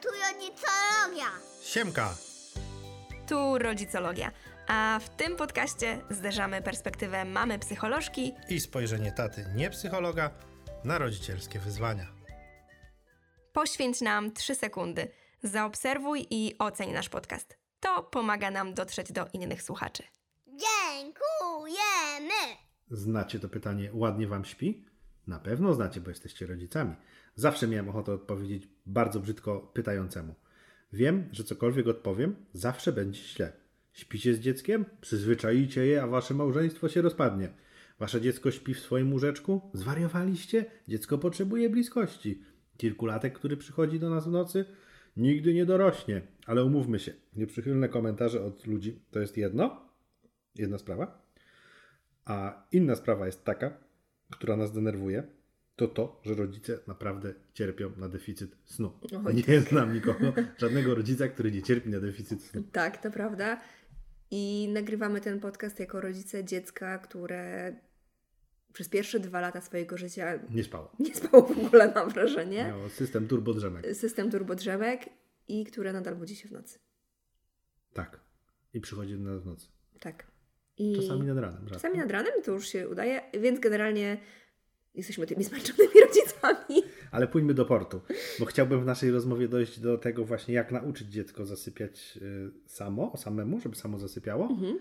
Tu rodzicologia. Siemka! Tu rodzicologia. A w tym podcaście zderzamy perspektywę mamy psycholożki I spojrzenie taty, nie psychologa, na rodzicielskie wyzwania. Poświęć nam 3 sekundy. Zaobserwuj i oceń nasz podcast. To pomaga nam dotrzeć do innych słuchaczy. Dziękujemy. Znacie to pytanie, ładnie wam śpi? Na pewno znacie, bo jesteście rodzicami. Zawsze miałem ochotę odpowiedzieć bardzo brzydko pytającemu. Wiem, że cokolwiek odpowiem, zawsze będzie źle. Śpicie z dzieckiem? Przyzwyczaicie je, a wasze małżeństwo się rozpadnie. Wasze dziecko śpi w swoim łóżeczku? Zwariowaliście? Dziecko potrzebuje bliskości. Kilkulatek, który przychodzi do nas w nocy? Nigdy nie dorośnie. Ale umówmy się, nieprzychylne komentarze od ludzi to jest jedno, jedna sprawa. A inna sprawa jest taka, która nas denerwuje, to to, że rodzice naprawdę cierpią na deficyt snu. Oj, nie znam nikogo, żadnego rodzica, który nie cierpi na deficyt snu. Tak, to prawda. I nagrywamy ten podcast jako rodzice dziecka, które przez pierwsze dwa lata swojego życia Nie spało. nie spało w ogóle, mam wrażenie. Miało system turbodrzemek. System turbodrzemek i które nadal budzi się w nocy. Tak. I przychodzi do nas w nocy. Tak. I Czasami nad ranem. rzadko. czasami nad ranem to już się udaje, więc generalnie jesteśmy tymi zmęczonymi rodzicami. Ale pójdźmy do portu, bo chciałbym w naszej rozmowie dojść do tego właśnie, jak nauczyć dziecko zasypiać y, samo, samemu, żeby samo zasypiało Mhm.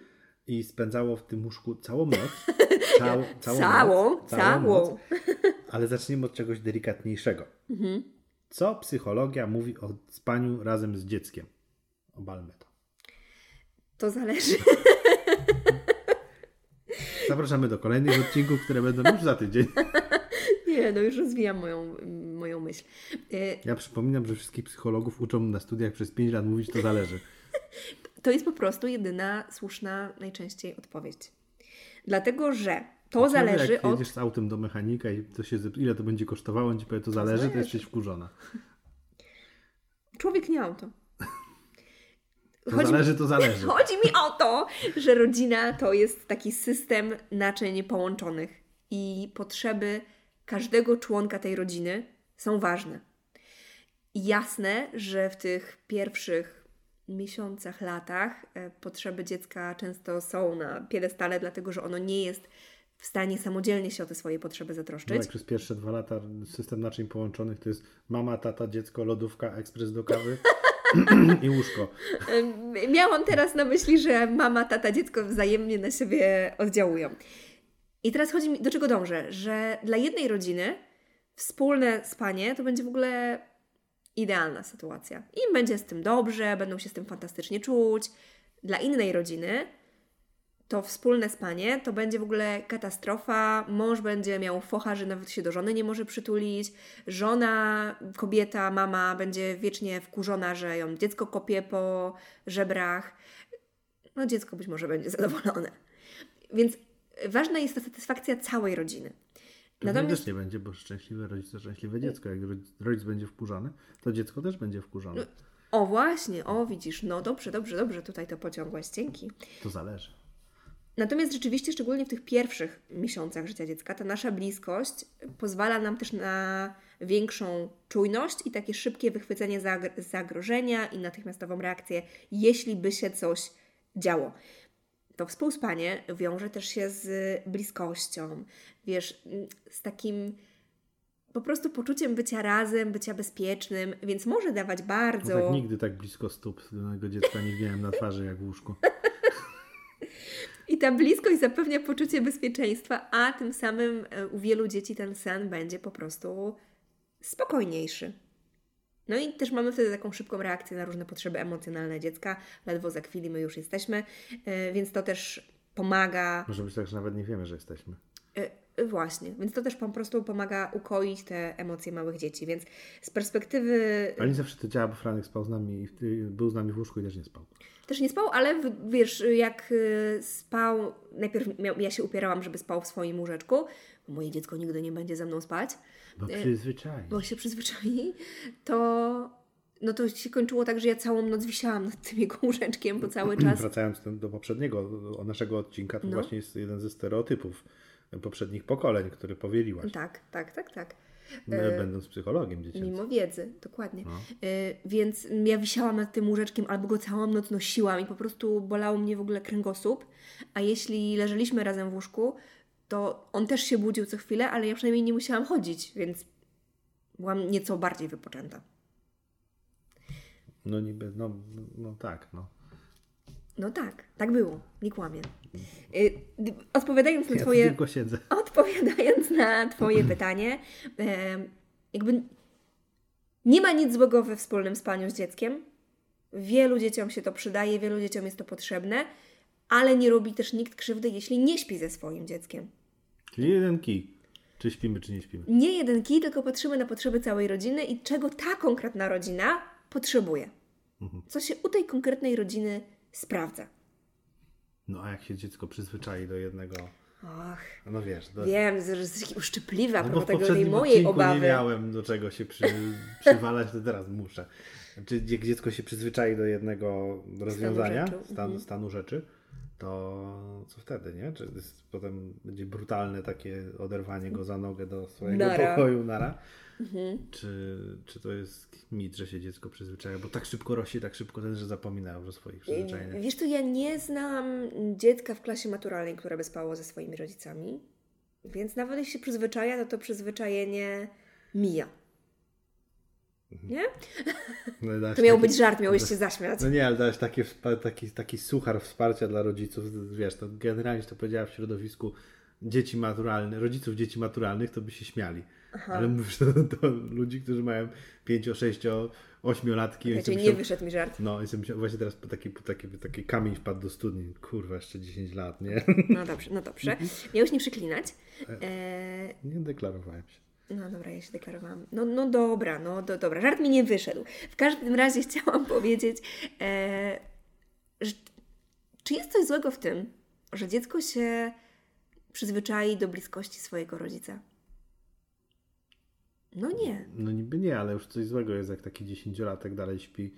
i spędzało w tym łóżku całą noc. Cał, całą, Całą, noc, całą. noc. Ale zacznijmy od czegoś delikatniejszego. Mhm. Co psychologia mówi o spaniu razem z dzieckiem? Obalmy to. To zależy. Zapraszamy do kolejnych odcinków, które będą już za tydzień. Nie, no już rozwijam moją, moją myśl. E, Ja przypominam, że wszystkich psychologów uczą na studiach przez 5 lat mówić, to zależy. To jest po prostu jedyna słuszna najczęściej odpowiedź. Dlatego, że to Co zależy jak od. jedziesz z autem do mechanika i to się, ile to będzie kosztowało, on ci powie, to zależy, to jesteś wkurzona. Człowiek nie auto. To Chodzi mi- zależy, to zależy. Chodzi mi o to, że rodzina to jest taki system naczyń połączonych i potrzeby każdego członka tej rodziny są ważne. I Jasne, że w tych pierwszych miesiącach, latach e, potrzeby dziecka często są na piedestale, dlatego że ono nie jest w stanie samodzielnie się o te swoje potrzeby No, zatroszczyć. jak przez pierwsze dwa lata system naczyń połączonych to jest mama, tata, dziecko, lodówka, ekspres do kawy i łóżko. Miałam teraz na myśli, że mama, tata, dziecko wzajemnie na siebie oddziałują. I teraz chodzi mi, do czego dążę, że dla jednej rodziny wspólne spanie to będzie w ogóle idealna sytuacja. Im będzie z tym dobrze, będą się z tym fantastycznie czuć. Dla innej rodziny to wspólne spanie to będzie w ogóle katastrofa. Mąż będzie miał focha, że nawet się do żony nie może przytulić. Żona, kobieta, mama będzie wiecznie wkurzona, że ją dziecko kopie po żebrach. No dziecko być może będzie zadowolone. Więc ważna jest ta satysfakcja całej rodziny. Natomiast też nie będzie, bo szczęśliwe rodzice, szczęśliwe dziecko. Jak rodzic, będzie wkurzony, to dziecko też będzie wkurzone. o właśnie, o widzisz, no dobrze, dobrze, dobrze, tutaj to pociągłaś, dzięki. To zależy. Natomiast rzeczywiście, szczególnie w tych pierwszych miesiącach życia dziecka, ta nasza bliskość pozwala nam też na większą czujność i takie szybkie wychwycenie zagr- zagrożenia i natychmiastową reakcję, jeśli by się coś działo. To współspanie wiąże też się z bliskością, wiesz, z takim po prostu poczuciem bycia razem, bycia bezpiecznym, więc może dawać bardzo. No tak nigdy tak blisko stóp danego dziecka nie miałem na twarzy jak w łóżku. I ta bliskość zapewnia poczucie bezpieczeństwa, a tym samym e, u wielu dzieci ten sen będzie po prostu spokojniejszy. No i też mamy wtedy taką szybką reakcję na różne potrzeby emocjonalne dziecka. Ledwo za chwilę my już jesteśmy, e, więc to też pomaga. Może być tak, że nawet nie wiemy, że jesteśmy. Właśnie, więc to też po prostu pomaga ukoić te emocje małych dzieci. Więc z perspektywy Ale nie zawsze to działa, bo Franek spał z nami, był z nami w łóżku i też nie spał. Też nie spał, ale wiesz, jak y, spał, najpierw ja się upierałam, żeby spał w swoim łóżeczku, bo moje dziecko nigdy nie będzie ze mną spać, Bo E, przyzwyczaj. bo się przyzwyczai, to no to się kończyło tak, że ja całą noc wisiałam nad tym jego łóżeczkiem, bo cały czas... Wracając do- poprzedniego naszego odcinka, to No. właśnie jest jeden ze stereotypów poprzednich pokoleń, który powieliłaś. Tak, tak, tak, tak. My będąc psychologiem dziecięcym. Mimo wiedzy, dokładnie. No. Y, więc ja wisiałam nad tym łóżeczkiem albo go całą noc nosiłam i po prostu bolało mnie w ogóle kręgosłup. A jeśli leżeliśmy razem w łóżku, to on też się budził co chwilę, ale ja przynajmniej nie musiałam chodzić, więc byłam nieco bardziej wypoczęta. No niby, no, no tak, no. No tak, tak było, nie kłamię. Y, Odpowiadając na Ja Twoje... tylko siedzę. Odpowiadając na Twoje pytanie, jakby nie ma nic złego we wspólnym spaniu z dzieckiem. Wielu dzieciom się to przydaje, wielu dzieciom jest to potrzebne, ale nie robi też nikt krzywdy, jeśli nie śpi ze swoim dzieckiem. Czyli jeden kij. Czy śpimy, czy nie śpimy. Nie jeden kij, tylko patrzymy na potrzeby całej rodziny i czego ta konkretna rodzina potrzebuje. Co się u tej konkretnej rodziny sprawdza. No a jak się dziecko przyzwyczai do jednego, Och, no wiesz, do, wiem, że jesteś taki uszczypliwy a no bo tego, tej mojej obawy. nie miałem do czego się przy, przywalać, to teraz muszę. Czy jak dziecko się przyzwyczai do jednego rozwiązania, rzeczy, stan, mhm. stanu rzeczy, to co wtedy, nie? Czy potem będzie brutalne takie oderwanie go za nogę do swojego Nara. pokoju, nara? Mhm. Czy, czy to jest mit, że się dziecko przyzwyczaja? Bo tak szybko rośnie, tak szybko też, że zapominają o swoich przyzwyczajeniach. Wiesz, to ja nie znam dziecka w klasie maturalnej, które by spało ze swoimi rodzicami, więc nawet jeśli się przyzwyczaja, to to przyzwyczajenie mija. Nie? No, To miał taki- być żart, miałeś się zaśmiać. No nie, ale dałeś wspa- taki, taki suchar wsparcia dla rodziców. Wiesz, to generalnie to powiedziała w środowisku dzieci maturalnych, rodziców dzieci maturalnych, to by się śmiali. Ale mówisz to do ludzi, którzy mają 5, 6, 8 latki. sobie nie wyszedł mi żart. No właśnie teraz taki, taki, taki kamień wpadł do studni. Kurwa, jeszcze 10 lat, nie? No dobrze, no dobrze. Miałeś nie przeklinać. E, Nie deklarowałem się. No dobra, ja się deklarowałam. No, no dobra, no do, dobra. Żart mi nie wyszedł. W każdym razie chciałam powiedzieć, e, że, czy jest coś złego w tym, że dziecko się przyzwyczai do bliskości swojego rodzica? No nie. No niby nie, ale już coś złego jest, jak taki dziesięciolatek dalej śpi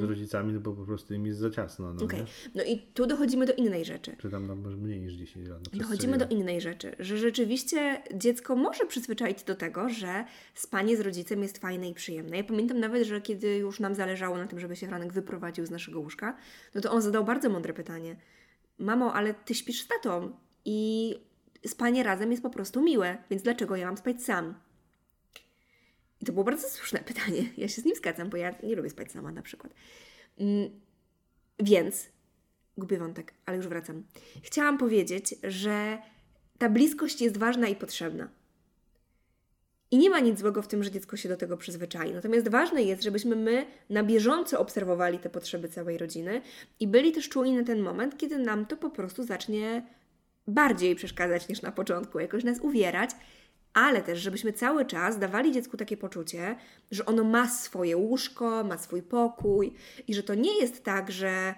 z rodzicami, no bo po prostu im jest za ciasno. No, nie? No i tu dochodzimy do innej rzeczy. Czy tam no, może mniej niż 10 lat. no, Dochodzimy do innej rzeczy, że rzeczywiście dziecko może przyzwyczaić do tego, że spanie z rodzicem jest fajne i przyjemne. Ja pamiętam nawet, że kiedy już nam zależało na tym, żeby się Franek wyprowadził z naszego łóżka, no to on zadał bardzo mądre pytanie. Mamo, ale ty śpisz z tatą i spanie razem jest po prostu miłe, więc dlaczego ja mam spać sam? I to było bardzo słuszne pytanie. Ja się z nim zgadzam, bo ja nie lubię spać sama na przykład. Mm, Więc gubię wątek, ale już wracam. Chciałam powiedzieć, że ta bliskość jest ważna i potrzebna. I nie ma nic złego w tym, że dziecko się do tego przyzwyczai. Natomiast ważne jest, żebyśmy my na bieżąco obserwowali te potrzeby całej rodziny i byli też czuli na ten moment, kiedy nam to po prostu zacznie bardziej przeszkadzać niż na początku, jakoś nas uwierać, ale też, żebyśmy cały czas dawali dziecku takie poczucie, że ono ma swoje łóżko, ma swój pokój i że to nie jest tak, że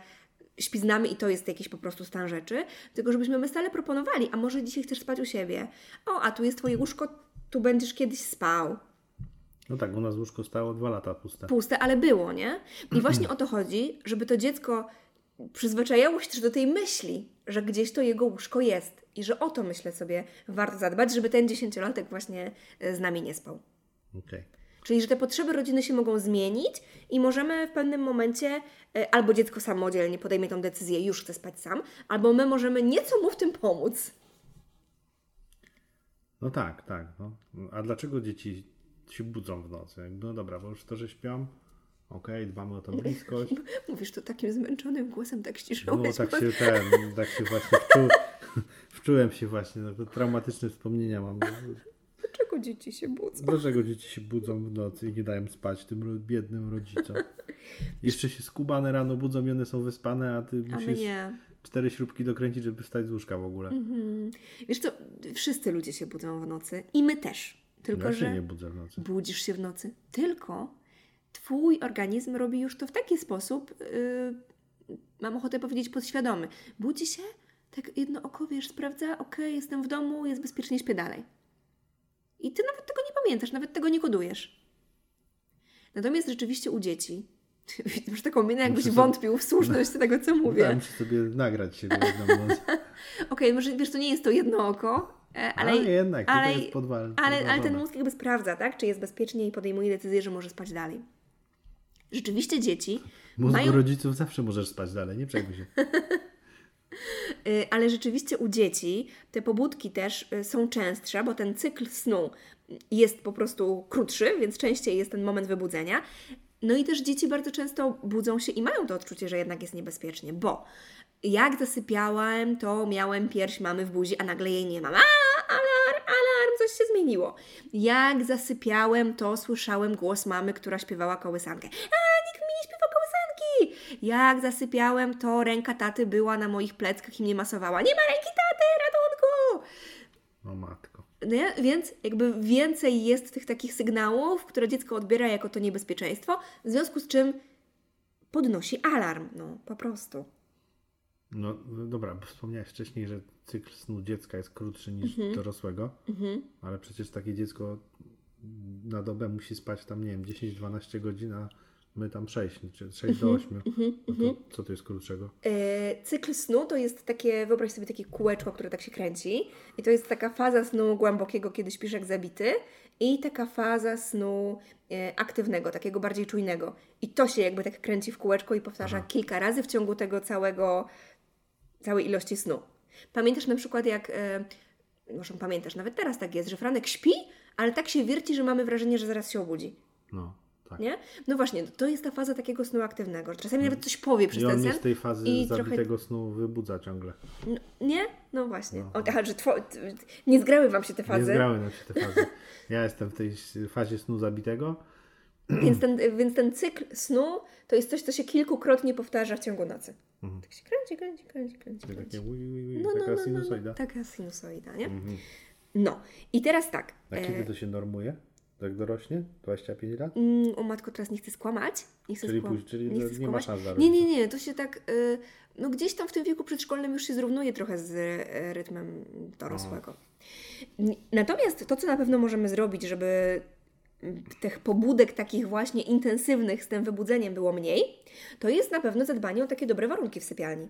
śpi z nami i to jest jakiś po prostu stan rzeczy, tylko żebyśmy my stale proponowali, a może dzisiaj chcesz spać u siebie? O, a tu jest twoje łóżko, tu będziesz kiedyś spał. No tak, u nas łóżko stało dwa lata puste. Puste, ale było, nie? I właśnie o to chodzi, żeby to dziecko przyzwyczajało się też do tej myśli, że gdzieś to jego łóżko jest i że o to, myślę sobie, warto zadbać, żeby ten dziesięciolatek właśnie e, z nami nie spał. Okej. Czyli, że te potrzeby rodziny się mogą zmienić i możemy w pewnym momencie e, albo dziecko samodzielnie podejmie tą decyzję, już chce spać sam, albo my możemy nieco mu w tym pomóc. No tak, tak. No. A dlaczego dzieci się budzą w nocy? No dobra, bo już to, że śpią, okej, dbamy o tą bliskość. Mówisz to takim zmęczonym głosem, tak No ściszyłeś. tak się ten, tak się właśnie wczu, wczułem się właśnie, no, traumatyczne wspomnienia mam. Dlaczego dzieci się budzą? Dlaczego dzieci się budzą w nocy i nie dają spać tym biednym rodzicom? Jeszcze się skubane rano budzą i one są wyspane, a ty A musisz nie. cztery śrubki dokręcić, żeby wstać z łóżka w ogóle. Wiesz co, wszyscy ludzie się budzą w nocy i my też. Tylko, ja się że nie budzę w nocy. budzisz się w nocy. Tylko twój organizm robi już to w taki sposób, yy, mam ochotę powiedzieć podświadomy. Budzi się, tak jedno oko, wiesz, sprawdza, okej, jestem w domu, jest bezpiecznie, śpię dalej. I ty nawet tego nie pamiętasz, nawet tego nie kodujesz. Natomiast rzeczywiście u dzieci, masz taką minę, jakbyś Muszę wątpił w słuszność tego, co mówię. Ja muszę sobie nagrać siebie jedną. Okej, może wiesz, to nie jest to jedno oko, E, Ale, jednak, ale, podwal, ale, ale ten mózg jakby sprawdza, tak? Czy jest bezpiecznie i podejmuje decyzję, że może spać dalej. Rzeczywiście dzieci Mózgu mają rodziców zawsze możesz spać dalej, nie przejmuj się. Y, ale rzeczywiście u dzieci te pobudki też y, są częstsze, bo ten cykl snu jest po prostu krótszy, więc częściej jest ten moment wybudzenia. No i też dzieci bardzo często budzą się i mają to odczucie, że jednak jest niebezpiecznie, bo jak zasypiałem, to miałem pierś mamy w buzi, a nagle jej nie mam. A, alarm, coś się zmieniło. Jak zasypiałem, to słyszałem głos mamy, która śpiewała kołysankę. A, nikt mi nie śpiewa kołysanki! Jak zasypiałem, to ręka taty była na moich pleckach i mnie masowała. Nie ma ręki taty, ratunku! O matko. Nie? Więc jakby więcej jest tych takich sygnałów, które dziecko odbiera jako to niebezpieczeństwo, w związku z czym podnosi alarm. No, po prostu. No dobra, bo wspomniałeś wcześniej, że cykl snu dziecka jest krótszy niż Mhm. dorosłego, ale przecież takie dziecko na dobę musi spać tam, nie wiem, 10-12 godzin, a my tam 6, czy 6 do 8. No to co to jest krótszego? E, cykl snu to jest takie, wyobraź sobie takie kółeczko, które tak się kręci. I to jest taka faza snu głębokiego, kiedy śpisz jak zabity, i taka faza snu e, aktywnego, takiego bardziej czujnego. I to się jakby tak kręci w kółeczko i powtarza kilka razy w ciągu tego całego, całej ilości snu. Pamiętasz na przykład jak, e, może pamiętasz, nawet teraz tak jest, że Franek śpi, ale tak się wierci, że mamy wrażenie, że zaraz się obudzi. No, tak. Nie? No właśnie, to jest ta faza takiego snu aktywnego. Czasami nawet coś powie przez I on ten sen. z tej fazy i trochę zabitego snu wybudza ciągle. no, nie? No właśnie. No. O, aha, że two, nie zgrały Wam się te Nie fazy, zgrały nam się te fazy. Ja jestem w tej fazie snu zabitego. Więc ten, więc ten cykl snu to jest coś, co się kilkukrotnie powtarza w ciągu nocy. Mhm. Tak się kręci, kręci, kręci, kręci. Kręci. takie ui, ui, ui, No, no, taka no, no, sinusoida. no, taka sinusoida, nie? Mhm. No. I teraz tak. A E, kiedy to się normuje? Jak dorośnie? 25 lat? Mm, o matko, teraz nie chcę skłamać. Nie chcę Czyli skłam- później- czyli nie, nie ma szans Nie, nie, nie, to się tak, y, no gdzieś tam w tym wieku przedszkolnym już się zrównuje trochę z rytmem dorosłego. Natomiast to, co na pewno możemy zrobić, żeby tych pobudek takich właśnie intensywnych z tym wybudzeniem było mniej, to jest na pewno zadbanie o takie dobre warunki w sypialni.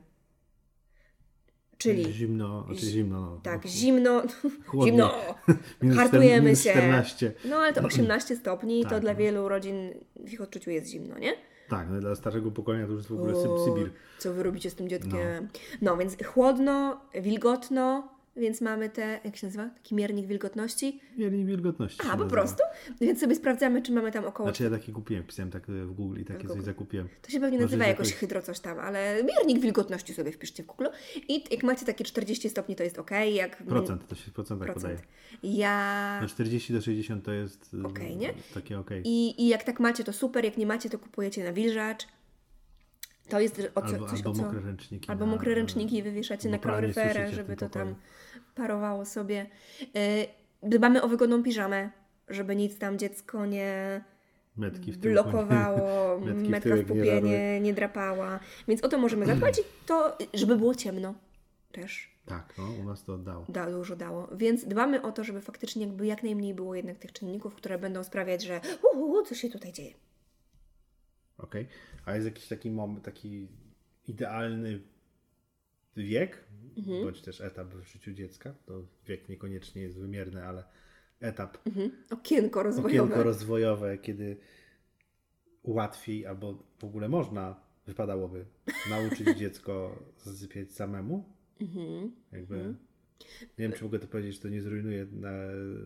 Czyli Zimno, znaczy zimno. No. tak, no, zimno, Chłodnie. zimno, Minus hartujemy minus się. 14. No ale to 18 stopni, to Tak, dla no. wielu rodzin w ich odczuciu jest zimno, nie? Tak, no dla starszego pokolenia to już jest w ogóle O, Syb- Sybir. Co wy robicie z tym dzieckiem? No. więc chłodno, wilgotno, więc mamy te, jak się nazywa? Taki miernik wilgotności. Miernik wilgotności. A, po prostu? Więc sobie sprawdzamy, czy mamy tam około... Znaczy ja taki kupiłem, pisałem tak w Google i takie Google. coś zakupiłem. To się pewnie Może nazywa jakoś hydro coś tam, ale miernik wilgotności sobie wpiszcie w Google. I jak macie takie 40 stopni, to jest ok. Jak Procent, to się w procentach procent. podaje. Ja... No 40 do 60 to jest y, Okej, nie? takie okej. I, I jak tak macie, to super. Jak nie macie, to kupujecie na wilżacz. To jest o co, Albo, coś albo o co... mokre ręczniki. Albo na- mokre ręczniki wywieszacie na kaloryferę, żeby to tam parowało sobie. Yy, dbamy o wygodną piżamę, żeby nic tam dziecko nie Metki w tył. blokowało, Metki metka w nie pupie nie, nie drapała. Więc o to możemy zadbać i to, żeby było ciemno też. Tak, no u nas to oddało. Da, dużo dało. Więc dbamy o to, żeby faktycznie jakby jak najmniej było jednak tych czynników, które będą sprawiać, że uuu, co się tutaj dzieje. Okej. A jest jakiś taki moment, taki idealny wiek, Mhm. bądź też etap w życiu dziecka. To wiek niekoniecznie jest wymierny, ale etap, Mhm. Okienko rozwojowe. okienko rozwojowe, kiedy łatwiej albo w ogóle można, wypadałoby nauczyć dziecko zasypiać samemu. Mhm. Jakby, Nie wiem, czy mogę to powiedzieć, że to nie zrujnuje na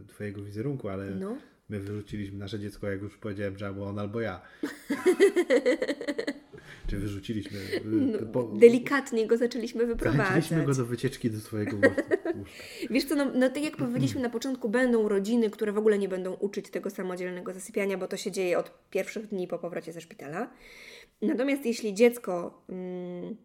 twojego wizerunku, ale No. My wyrzuciliśmy nasze dziecko, jak już powiedziałem, że albo on, albo ja. czy wyrzuciliśmy. y, po- Delikatnie go zaczęliśmy wyprowadzać. Zachęciliśmy go do wycieczki do swojego łóżka. Wiesz co, no, no tak jak powiedzieliśmy na początku, będą rodziny, które w ogóle nie będą uczyć tego samodzielnego zasypiania, bo to się dzieje od pierwszych dni po powrocie ze szpitala. Natomiast jeśli dziecko mm,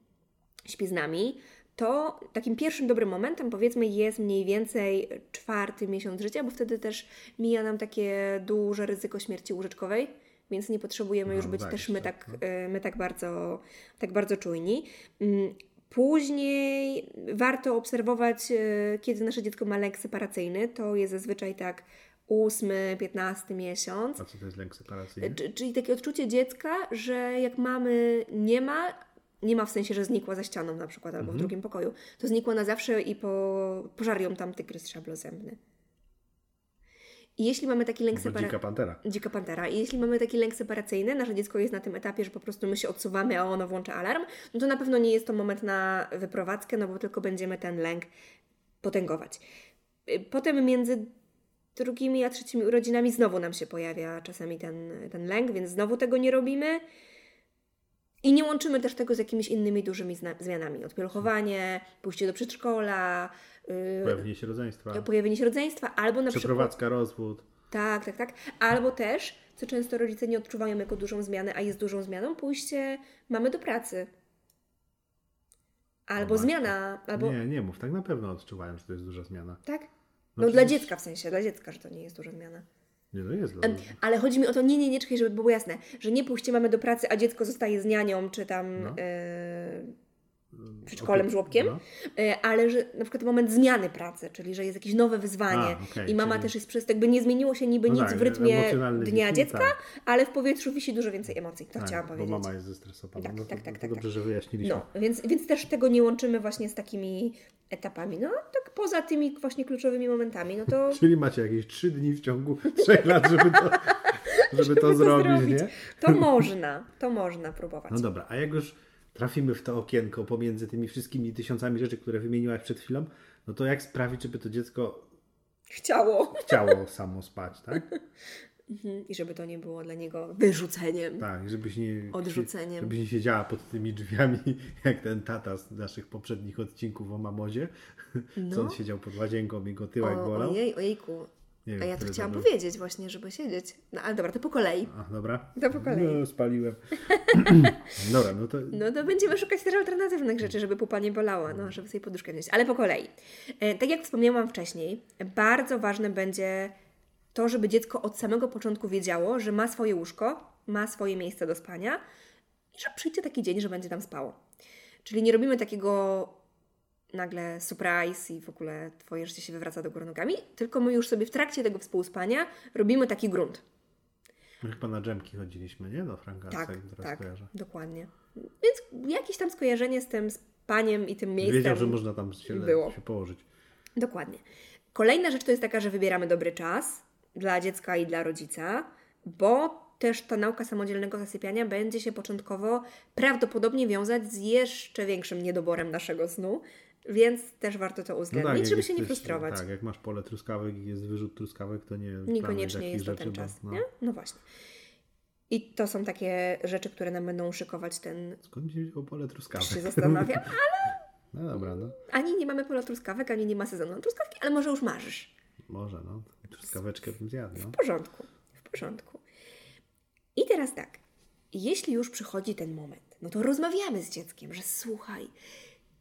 śpi z nami, to takim pierwszym dobrym momentem, powiedzmy, jest mniej więcej czwarty miesiąc życia, bo wtedy też mija nam takie duże ryzyko śmierci łóżeczkowej, więc nie potrzebujemy już No, być tak, też my tak, tak, my tak, bardzo, tak bardzo czujni. Mm, Później warto obserwować, y, kiedy nasze dziecko ma lęk separacyjny. To jest zazwyczaj tak ósmy, piętnasty miesiąc. A co to jest lęk separacyjny? Czy- Czyli takie odczucie dziecka, że jak mamy nie ma, Nie ma w sensie, że znikła za ścianą na przykład albo w drugim pokoju. To znikła na zawsze i po, pożarł ją tam tygrys szablozębny. I jeśli mamy taki lęk separacyjny... dzika pantera. Dzika pantera. I jeśli mamy taki lęk separacyjny, nasze dziecko jest na tym etapie, że po prostu my się odsuwamy, a ono włącza alarm, no to na pewno nie jest to moment na wyprowadzkę, no bo tylko będziemy ten lęk potęgować. Y, Potem między drugimi a trzecimi urodzinami znowu nam się pojawia czasami ten, ten lęk, więc znowu tego nie robimy. I nie łączymy też tego z jakimiś innymi dużymi zmianami. Odpieluchowanie, pójście do przedszkola, yy, Pojawienie się rodzeństwa. pojawienie się rodzeństwa, albo na przykład... Przeprowadzka, rozwód. Tak, tak, tak. Albo też, co często rodzice nie odczuwają jako dużą zmianę, a jest dużą zmianą, pójście mamy do pracy. Albo matko. zmiana, albo. Nie, nie mów, tak na pewno odczuwają, że to jest duża zmiana. Tak? No No, dla przecież- dziecka w sensie, dla dziecka, że to nie jest duża zmiana. Nie, to jest dla Em, Ale chodzi mi o to, nie, nie, nie, czekaj, żeby było jasne, że nie pójście mamy do pracy, a dziecko zostaje z nianią, czy tam No. e, przedszkolem, Opie- żłobkiem, no. ale że na przykład moment zmiany pracy, czyli że jest jakieś nowe wyzwanie A, okej, i mama czyli- też jest przez, jakby nie zmieniło się niby No nic tak, w rytmie dnia dziecka, tak. ale w powietrzu wisi dużo więcej emocji. To Tak, chciałam bo powiedzieć. mama jest zestresowana. Tak, no to, tak, tak, to tak, dobrze, tak. że wyjaśniliśmy. No, więc, więc też tego nie łączymy właśnie z takimi etapami. No, tak poza tymi właśnie kluczowymi momentami, no to Czyli macie jakieś trzy dni w ciągu trzech lat, żeby to, żeby to zrobić, nie? To można, to można próbować. No dobra, a jak już trafimy w to okienko pomiędzy tymi wszystkimi tysiącami rzeczy, które wymieniłaś przed chwilą, no to jak sprawić, żeby to dziecko Chciało. chciało samo spać, tak? Mhm. I żeby to nie było dla niego wyrzuceniem. Tak, żebyś nie, Odrzuceniem. żebyś nie siedziała pod tymi drzwiami, jak ten tata z naszych poprzednich odcinków o mamozie, co on No. siedział pod łazienką i go tyłek O, bolał. ojej, ojejku. Nie wiem, A ja to chciałam powiedzieć właśnie, żeby siedzieć. No ale dobra, to po kolei. A, dobra. To po kolei. No, spaliłem. dobra, no to No to będziemy szukać też alternatywnych rzeczy, żeby pupa nie bolała, no, żeby sobie poduszkę wziąć. Ale po kolei. E, tak jak wspomniałam wcześniej, bardzo ważne będzie to, żeby dziecko od samego początku wiedziało, że ma swoje łóżko, ma swoje miejsce do spania i że przyjdzie taki dzień, że będzie tam spało. Czyli nie robimy takiego nagle surprise i w ogóle twoje życie się wywraca do góry nogami, tylko my już sobie w trakcie tego współspania robimy taki grunt. chyba na dżemki chodziliśmy, nie? Do Franka, Tak, teraz tak, kojarzę. dokładnie. Więc jakieś tam skojarzenie z tym spaniem i tym miejscem. Wiedział, że można tam się, było. się położyć. Dokładnie. Kolejna rzecz to jest taka, że wybieramy dobry czas dla dziecka i dla rodzica, bo też ta nauka samodzielnego zasypiania będzie się początkowo prawdopodobnie wiązać z jeszcze większym niedoborem naszego snu, więc też warto to uwzględnić, No jak żeby się nie frustrować. Tak, jak masz pole truskawek i jest wyrzut truskawek, to nie Niekoniecznie jest to rzeczy, ten bo- czas, no. nie? No właśnie. I to są takie rzeczy, które nam będą szykować ten... Skąd mi się wzięło pole truskawek? się zastanawiam, No dobra, no. Ani nie mamy pola truskawek, ani nie ma sezonu na truskawki, ale może już marzysz. Może, no. Truskaweczkę bym zjadł, no. W porządku, w porządku. I teraz tak, jeśli już przychodzi ten moment, no to rozmawiamy z dzieckiem, że słuchaj,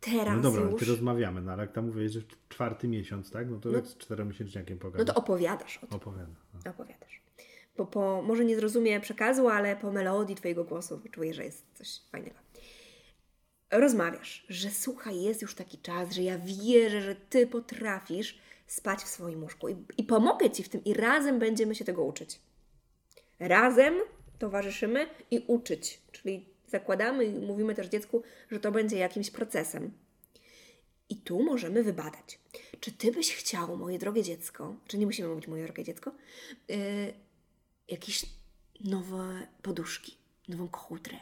teraz No dobra, już, ty rozmawiamy, no ale jak tam mówię, że czwarty miesiąc, tak? No to jak z czteromiesięczniakiem no pogadać. to opowiadasz o tym, Opowiada. No. opowiadasz. Bo po, może nie zrozumie przekazu, ale po melodii Twojego głosu wyczuje, że jest coś fajnego. Rozmawiasz, że słuchaj, jest już taki czas, że ja wierzę, że Ty potrafisz spać w swoim łóżku i, i pomogę Ci w tym i razem będziemy się tego uczyć. Razem towarzyszymy i uczyć, czyli zakładamy i mówimy też dziecku, że to będzie jakimś procesem. I tu możemy wybadać, czy ty byś chciał, moje drogie dziecko, czy nie musimy mówić moje drogie dziecko, yy, jakieś nowe poduszki, nową kołdrę,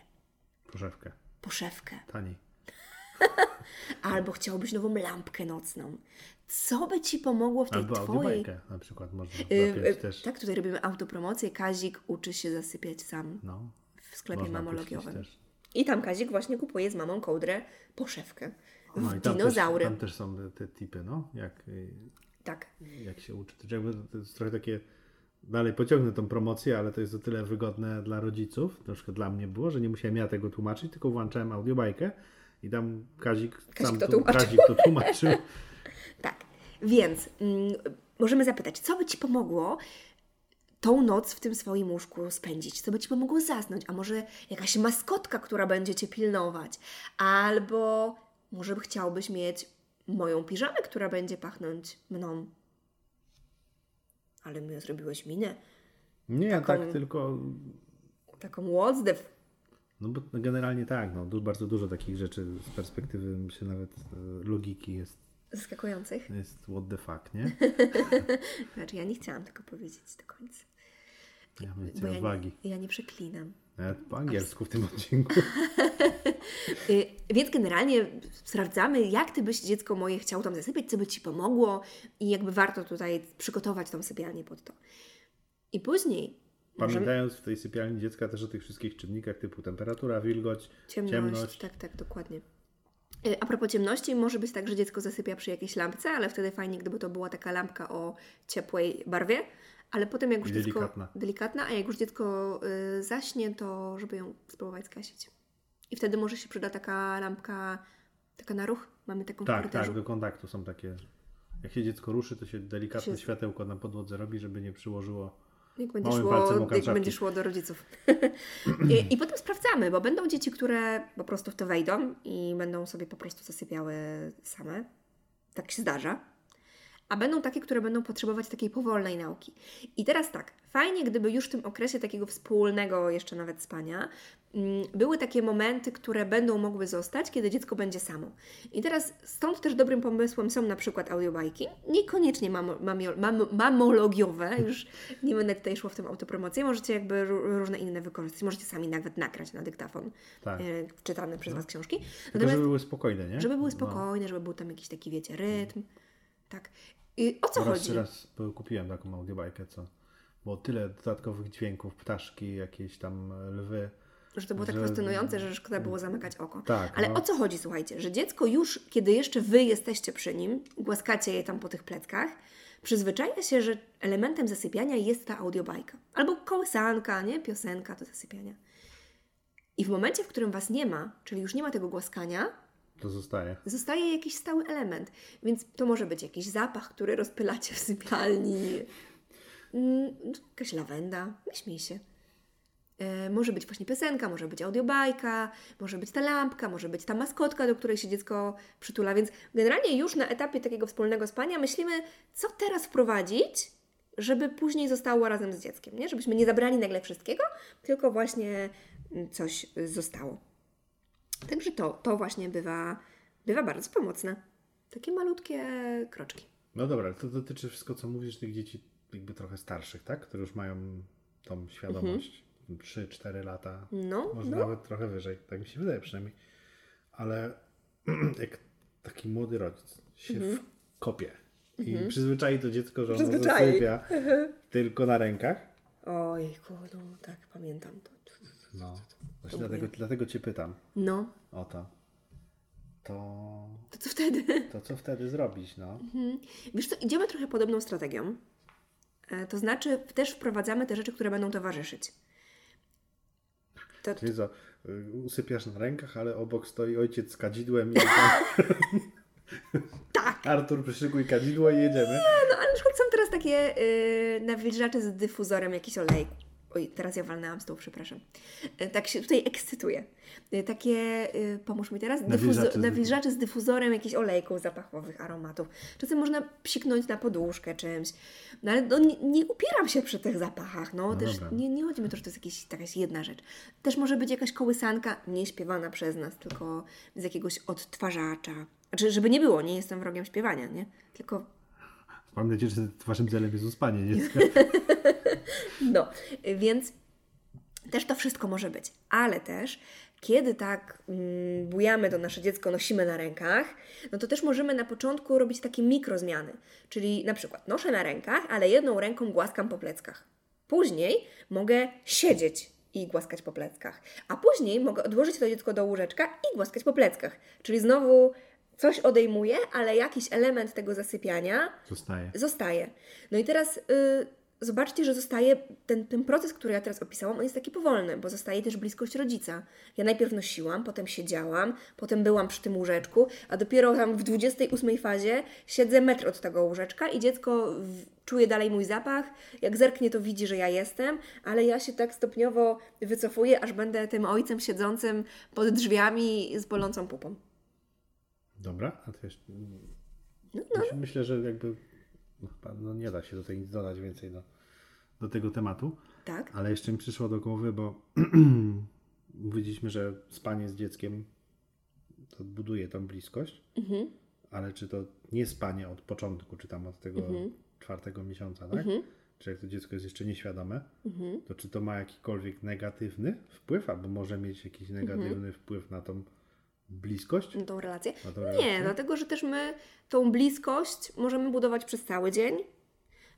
Poszewkę. poszewkę, Taniej. albo chciałbyś nową lampkę nocną. Co by ci pomogło w tej Albo twojej... na przykład można yy, też. tak, tutaj robimy autopromocję. Kazik uczy się zasypiać sam No. W sklepie Można mamologiowym. I tam Kazik właśnie kupuje z mamą kołdrę, poszewkę. W No i tam dinozaury. Też, tam też są te tipy, no. Jak, y, Tak. jak się uczy. To, jest trochę takie... Dalej pociągnę tą promocję, ale to jest o tyle wygodne dla rodziców, troszkę dla mnie było, że nie musiałem ja tego tłumaczyć, tylko włączałem audiobajkę i tam Kazik, sam to tłumaczył. Kazik to tłumaczył. Tak. Więc mm, możemy zapytać, co by Ci pomogło tą noc w tym swoim łóżku spędzić? Co by Ci pomogło zasnąć? A może jakaś maskotka, która będzie Cię pilnować? Albo może chciałbyś mieć moją piżamę, która będzie pachnąć mną? Ale my zrobiłeś minę. Nie, Taką- tak tylko Taką f- No bo generalnie tak, no, bardzo dużo takich rzeczy z perspektywy, myślę, nawet e, logiki jest, Zaskakujących. jest what the fuck, nie? Znaczy, ja nie chciałam tego powiedzieć do końca. Ja mam więcej ja odwagi. nie, ja nie przeklinam. Nawet po angielsku w tym odcinku. Y, Więc generalnie sprawdzamy, jak ty byś dziecko moje chciało tam zasypiać, co by ci pomogło i jakby warto tutaj przygotować tą sypialnię pod to. I później. Pamiętając w tej sypialni dziecka też o tych wszystkich czynnikach typu temperatura, wilgoć, Ciemność, ciemność. tak, tak, dokładnie. Y, A propos ciemności, może być tak, że dziecko zasypia przy jakiejś lampce, ale wtedy fajnie, gdyby to była taka lampka o ciepłej barwie, ale potem jak już dziecko... delikatna. A jak już dziecko y, zaśnie, to żeby ją spróbować zgasić. I wtedy może się przyda taka lampka, taka na ruch. Mamy taką Tak, korytarzu. tak, do kontaktu są takie. Jak się dziecko ruszy, to się delikatne Się- światełko na podłodze robi, żeby nie przyłożyło. Jak będzie, szło, jak będzie szło do rodziców. I, I potem sprawdzamy, bo będą dzieci, które po prostu w to wejdą i będą sobie po prostu zasypiały same. Tak się zdarza. A będą takie, które będą potrzebować takiej powolnej nauki. I teraz tak, fajnie, gdyby już w tym okresie takiego wspólnego, jeszcze nawet spania, mm, były takie momenty, które będą mogły zostać, kiedy dziecko będzie samo. I teraz stąd też dobrym pomysłem są na przykład audiobajki, niekoniecznie mam, mamologiowe, już nie będę tutaj szło w tym autopromocję, możecie jakby ró- różne inne wykorzystać, możecie sami nawet nagrać na dyktafon Tak. e, czytane przez Was książki. Tylko, Natomiast żeby były spokojne, nie? żeby były No. spokojne, żeby był tam jakiś taki, wiecie, rytm. Tak. I o co raz, chodzi? raz kupiłem taką audiobajkę, co było tyle dodatkowych dźwięków, ptaszki, jakieś tam lwy. Że to było tak że- fascynujące, że szkoda było zamykać oko. Tak, Ale no. o co chodzi, słuchajcie? Że dziecko już, kiedy jeszcze wy jesteście przy nim, głaskacie je tam po tych pleckach, przyzwyczaja się, że elementem zasypiania jest ta audiobajka. Albo kołysanka, nie? Piosenka do zasypiania. I w momencie, w którym was nie ma, czyli już nie ma tego głaskania, To zostaje. zostaje jakiś stały element. Więc to może być jakiś zapach, który rozpylacie w sypialni. Mm, Jakaś lawenda. Nie się. E, może być właśnie piosenka, może być audiobajka, może być ta lampka, może być ta maskotka, do której się dziecko przytula. Więc generalnie już na etapie takiego wspólnego spania myślimy, co teraz wprowadzić, żeby później zostało razem z dzieckiem. Nie? Żebyśmy nie zabrali nagle wszystkiego, tylko właśnie coś zostało. Także to, to właśnie bywa, bywa bardzo pomocne. Takie malutkie kroczki. No dobra, to dotyczy wszystko, co mówisz, tych dzieci jakby trochę starszych, tak? Które już mają tą świadomość. 3-4 lata, No, może no. nawet trochę wyżej, tak mi się wydaje przynajmniej. Ale jak taki młody rodzic się wkopie i przyzwyczai to dziecko, że ono Mhm. Zasypia tylko na rękach, Oj, no tak, pamiętam to. No, właśnie dlatego, dlatego Cię pytam No, o to. To, to co wtedy? to co wtedy zrobić, no? Wiesz co, idziemy trochę podobną strategią. E, To znaczy też wprowadzamy te rzeczy, które będą towarzyszyć. To, Czyli co, y, usypiasz na rękach, ale obok stoi ojciec z kadzidłem i tak, Artur przyszykuj kadzidło i jedziemy. no ale na przykład są teraz takie yy, nawilżacze z dyfuzorem jakiś olejku. Oj, teraz ja walnęłam stół, przepraszam. E, Tak się tutaj ekscytuję. E, Takie, y, pomóż mi teraz, Nawilżacze dyfuzo- z- nawilżacze z dyfuzorem jakichś olejków zapachowych, aromatów. Czasem można psiknąć na poduszkę czymś. No ale no, nie, nie upieram się przy tych zapachach. No, No też nie, nie chodzi mi o to, że to jest jakiś, jakaś jedna rzecz. Też może być jakaś kołysanka, nie śpiewana przez nas, tylko z jakiegoś odtwarzacza. Znaczy, żeby nie było, nie jestem wrogiem śpiewania, nie? Tylko Mam nadzieję, że waszym celem jest uspanie dziecka. No, więc też to wszystko może być. Ale też, kiedy tak mm, bujamy to nasze dziecko, nosimy na rękach, no to też możemy na początku robić takie mikrozmiany. Czyli na przykład noszę na rękach, ale jedną ręką głaskam po pleckach. Później mogę siedzieć i głaskać po pleckach. A później mogę odłożyć to dziecko do łóżeczka i głaskać po pleckach. Czyli znowu coś odejmuję, ale jakiś element tego zasypiania Zostaje. zostaje. No i teraz y, zobaczcie, że zostaje ten, ten proces, który ja teraz opisałam, on jest taki powolny, bo zostaje też bliskość rodzica. Ja najpierw nosiłam, potem siedziałam, potem byłam przy tym łóżeczku, a dopiero tam w 28 fazie siedzę metr od tego łóżeczka i dziecko w, czuje dalej mój zapach. Jak zerknie, to widzi, że ja jestem, ale ja się tak stopniowo wycofuję, aż będę tym ojcem siedzącym pod drzwiami z bolącą pupą. Dobra, a to jeszcze... No, Myśl- Myślę, że jakby no, no, nie da się tutaj nic dodać więcej do, do tego tematu. Tak? Ale jeszcze mi przyszło do głowy, bo powiedzieliśmy, że spanie z dzieckiem to buduje tą bliskość, Mhm. ale czy to nie spanie od początku, czy tam od tego Mhm. czwartego miesiąca, tak? Czy jak to dziecko jest jeszcze nieświadome, Mhm. to czy to ma jakikolwiek negatywny wpływ, albo może mieć jakiś Mhm. negatywny wpływ na tą bliskość? Tą relację? Tą Nie, relację? dlatego że też my tą bliskość możemy budować przez cały dzień.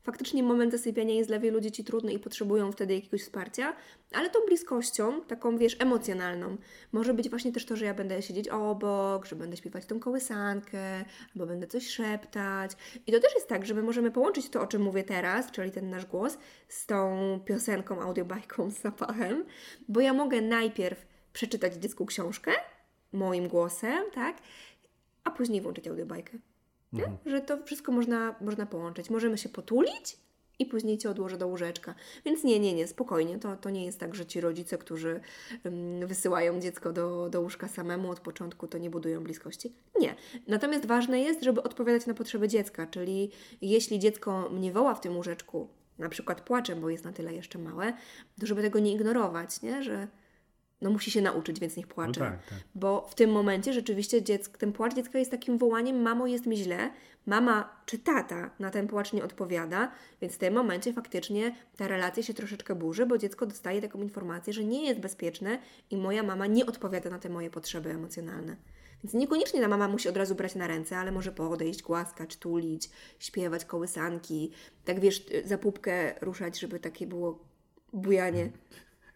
Faktycznie moment zasypiania jest dla wielu dzieci trudny i potrzebują wtedy jakiegoś wsparcia, ale tą bliskością, taką wiesz, emocjonalną, może być właśnie też to, że ja będę siedzieć obok, że będę śpiewać tą kołysankę, albo będę coś szeptać. I to też jest tak, że my możemy połączyć to, o czym mówię teraz, czyli ten nasz głos, z tą piosenką, audiobajką, z zapachem, bo ja mogę najpierw przeczytać dziecku książkę moim głosem, tak? A później włączyć audiobajkę. Nie? Że to wszystko można, można połączyć. Możemy się potulić i później Cię odłożę do łóżeczka. Więc nie, nie, nie, spokojnie. To, to nie jest tak, że ci rodzice, którzy ym, wysyłają dziecko do, do łóżka samemu od początku, to nie budują bliskości. Nie. Natomiast ważne jest, żeby odpowiadać na potrzeby dziecka, czyli jeśli dziecko mnie woła w tym łóżeczku, na przykład płaczem, bo jest na tyle jeszcze małe, to żeby tego nie ignorować, nie? Że no musi się nauczyć, więc niech płacze. No tak, tak. Bo w tym momencie rzeczywiście dziecko, ten płacz dziecka jest takim wołaniem, mamo jest mi źle, mama czy tata na ten płacz nie odpowiada, więc w tym momencie faktycznie ta relacja się troszeczkę burzy, bo dziecko dostaje taką informację, że nie jest bezpieczne i moja mama nie odpowiada na te moje potrzeby emocjonalne. Więc niekoniecznie ta mama musi od razu brać na ręce, ale może podejść, głaskać, tulić, śpiewać kołysanki, tak wiesz, za pupkę ruszać, żeby takie było bujanie.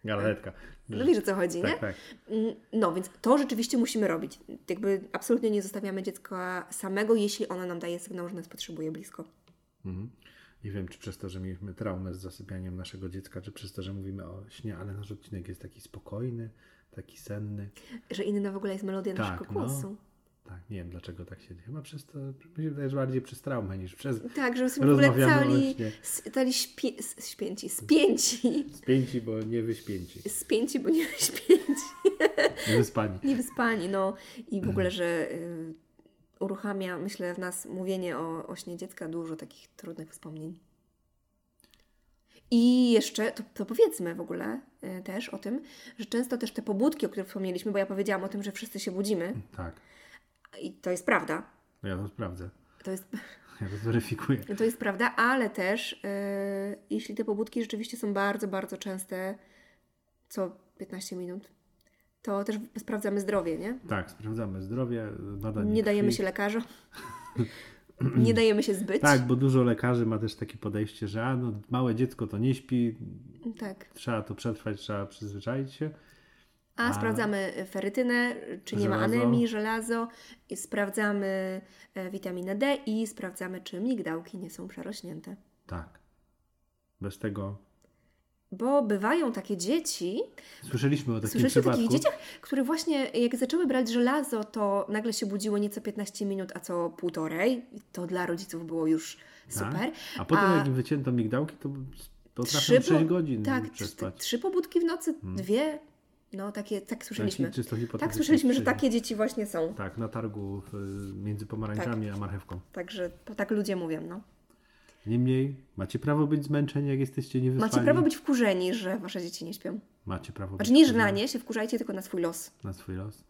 Galaretka. No wiesz o co chodzi, nie? Tak, tak. Mm, No, więc to rzeczywiście musimy robić. Jakby absolutnie nie zostawiamy dziecka samego, jeśli ona nam daje sygnał, że nas potrzebuje blisko. Mhm. Nie wiem, czy przez to, że mieliśmy traumę z zasypianiem naszego dziecka, czy przez to, że mówimy o śnie, ale nasz odcinek jest taki spokojny, taki senny. Że inna w ogóle jest melodia Tak, naszego no. Tak, nie wiem dlaczego tak się dzieje. Chyba przez to, mi się wydaje, że bardziej przez traumę niż przez Tak, że jesteśmy w ogóle cali, śpie, s- śpięci, spięci, spięci, bo nie wyśpięci, spięci, bo nie śpięci, nie wyspani. niewyspani, no. I w ogóle, że y, uruchamia, myślę, w nas mówienie o, o śnie dziecka dużo takich trudnych wspomnień. I jeszcze, to, to powiedzmy w ogóle y, też o tym, że często też te pobudki, o których wspomnieliśmy, bo ja powiedziałam o tym, że wszyscy się budzimy Tak, i to jest prawda. ja to sprawdzę. To jest, Ja to zweryfikuję. to jest prawda, ale też y, jeśli te pobudki rzeczywiście są bardzo, bardzo częste, co 15 minut, to też sprawdzamy zdrowie, nie? Tak, sprawdzamy zdrowie, badanie Nie dajemy krwi. się lekarzom. nie dajemy się zbyć. Tak, bo dużo lekarzy ma też takie podejście, że a, no, małe dziecko to nie śpi, tak. trzeba to przetrwać, trzeba przyzwyczaić się. A, A- sprawdzamy ferytynę, czy nie ma Żelazo. anemii, żelazo, sprawdzamy e, witaminę D i sprawdzamy, czy migdałki nie są przerośnięte. Tak. Bez tego. Bo bywają takie dzieci, Słyszeliśmy o takim słyszeliście o takich dzieciach, które właśnie jak zaczęły brać żelazo, to nagle się budziły nie co 15 minut, a co półtorej. To dla rodziców było już Tak? super. A potem A- jak im wycięto migdałki, to potrafią Trzy 6 po- godzin Tak, trzy, przespać. trzy pobudki w nocy, dwie. No, takie, tak słyszeliśmy. Taki czysto Tak, słyszeliśmy, że takie dzieci właśnie są. Tak, na targu między pomarańczami Tak. a marchewką. Także to tak ludzie mówią, no. Niemniej macie prawo być zmęczeni, jak jesteście niewyspani. Macie prawo być wkurzeni, że wasze dzieci nie śpią. Macie prawo Znaczy być nie, że na nie się wkurzajcie, tylko na swój los. na swój los.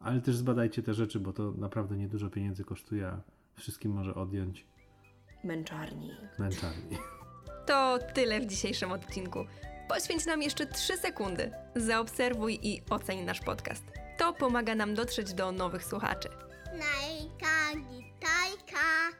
Ale też zbadajcie te rzeczy, bo to naprawdę niedużo pieniędzy kosztuje, a wszystkim może odjąć Męczarni. męczarni. To tyle w dzisiejszym odcinku. Poświęć nam jeszcze 3 sekundy. Zaobserwuj i oceń nasz podcast. To pomaga nam dotrzeć do nowych słuchaczy. Lajka, gitajka.